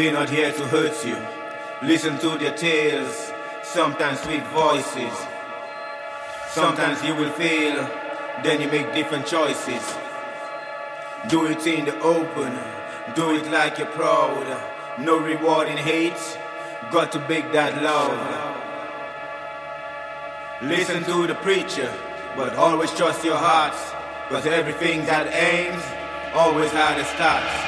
They not here to hurt you. Listen to their tales, sometimes sweet voices. Sometimes you will fail, then you make different choices. Do it in the open, do it like you're proud. No reward in hate, got to make that love. Listen to the preacher, but always trust your heart. Cause everything that aims always had a start.